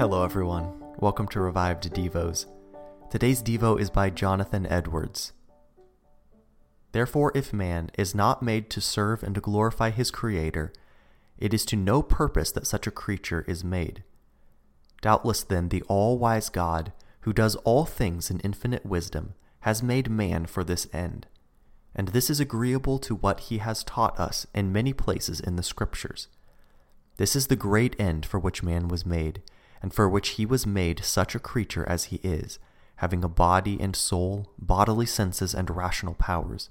Hello, everyone. Welcome to Revived Devos. Today's Devo is by Jonathan Edwards. Therefore, if man is not made to serve and to glorify his Creator, it is to no purpose that such a creature is made. Doubtless, then, the all wise God, who does all things in infinite wisdom, has made man for this end. And this is agreeable to what he has taught us in many places in the Scriptures. This is the great end for which man was made, and for which he was made such a creature as he is, having a body and soul, bodily senses, and rational powers.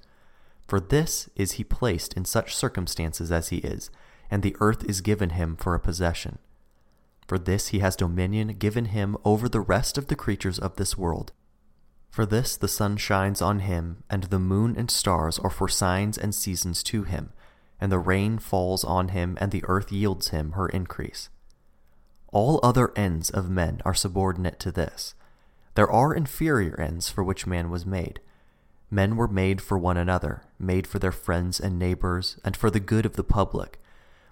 For this is he placed in such circumstances as he is, and the earth is given him for a possession. For this he has dominion given him over the rest of the creatures of this world. For this the sun shines on him, and the moon and stars are for signs and seasons to him, and the rain falls on him, and the earth yields him her increase. All other ends of men are subordinate to this. There are inferior ends for which man was made. Men were made for one another, made for their friends and neighbors, and for the good of the public.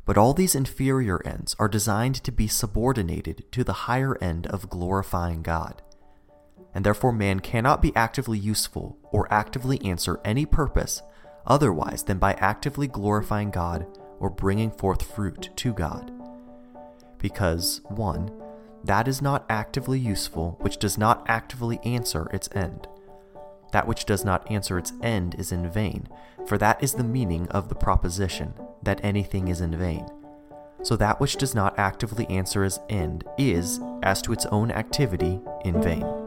But all these inferior ends are designed to be subordinated to the higher end of glorifying God and therefore man cannot be actively useful or actively answer any purpose otherwise than by actively glorifying God or bringing forth fruit to God. Because, 1. That is not actively useful which does not actively answer its end. That which does not answer its end is in vain, for that is the meaning of the proposition, that anything is in vain. So that which does not actively answer its end is, as to its own activity, in vain.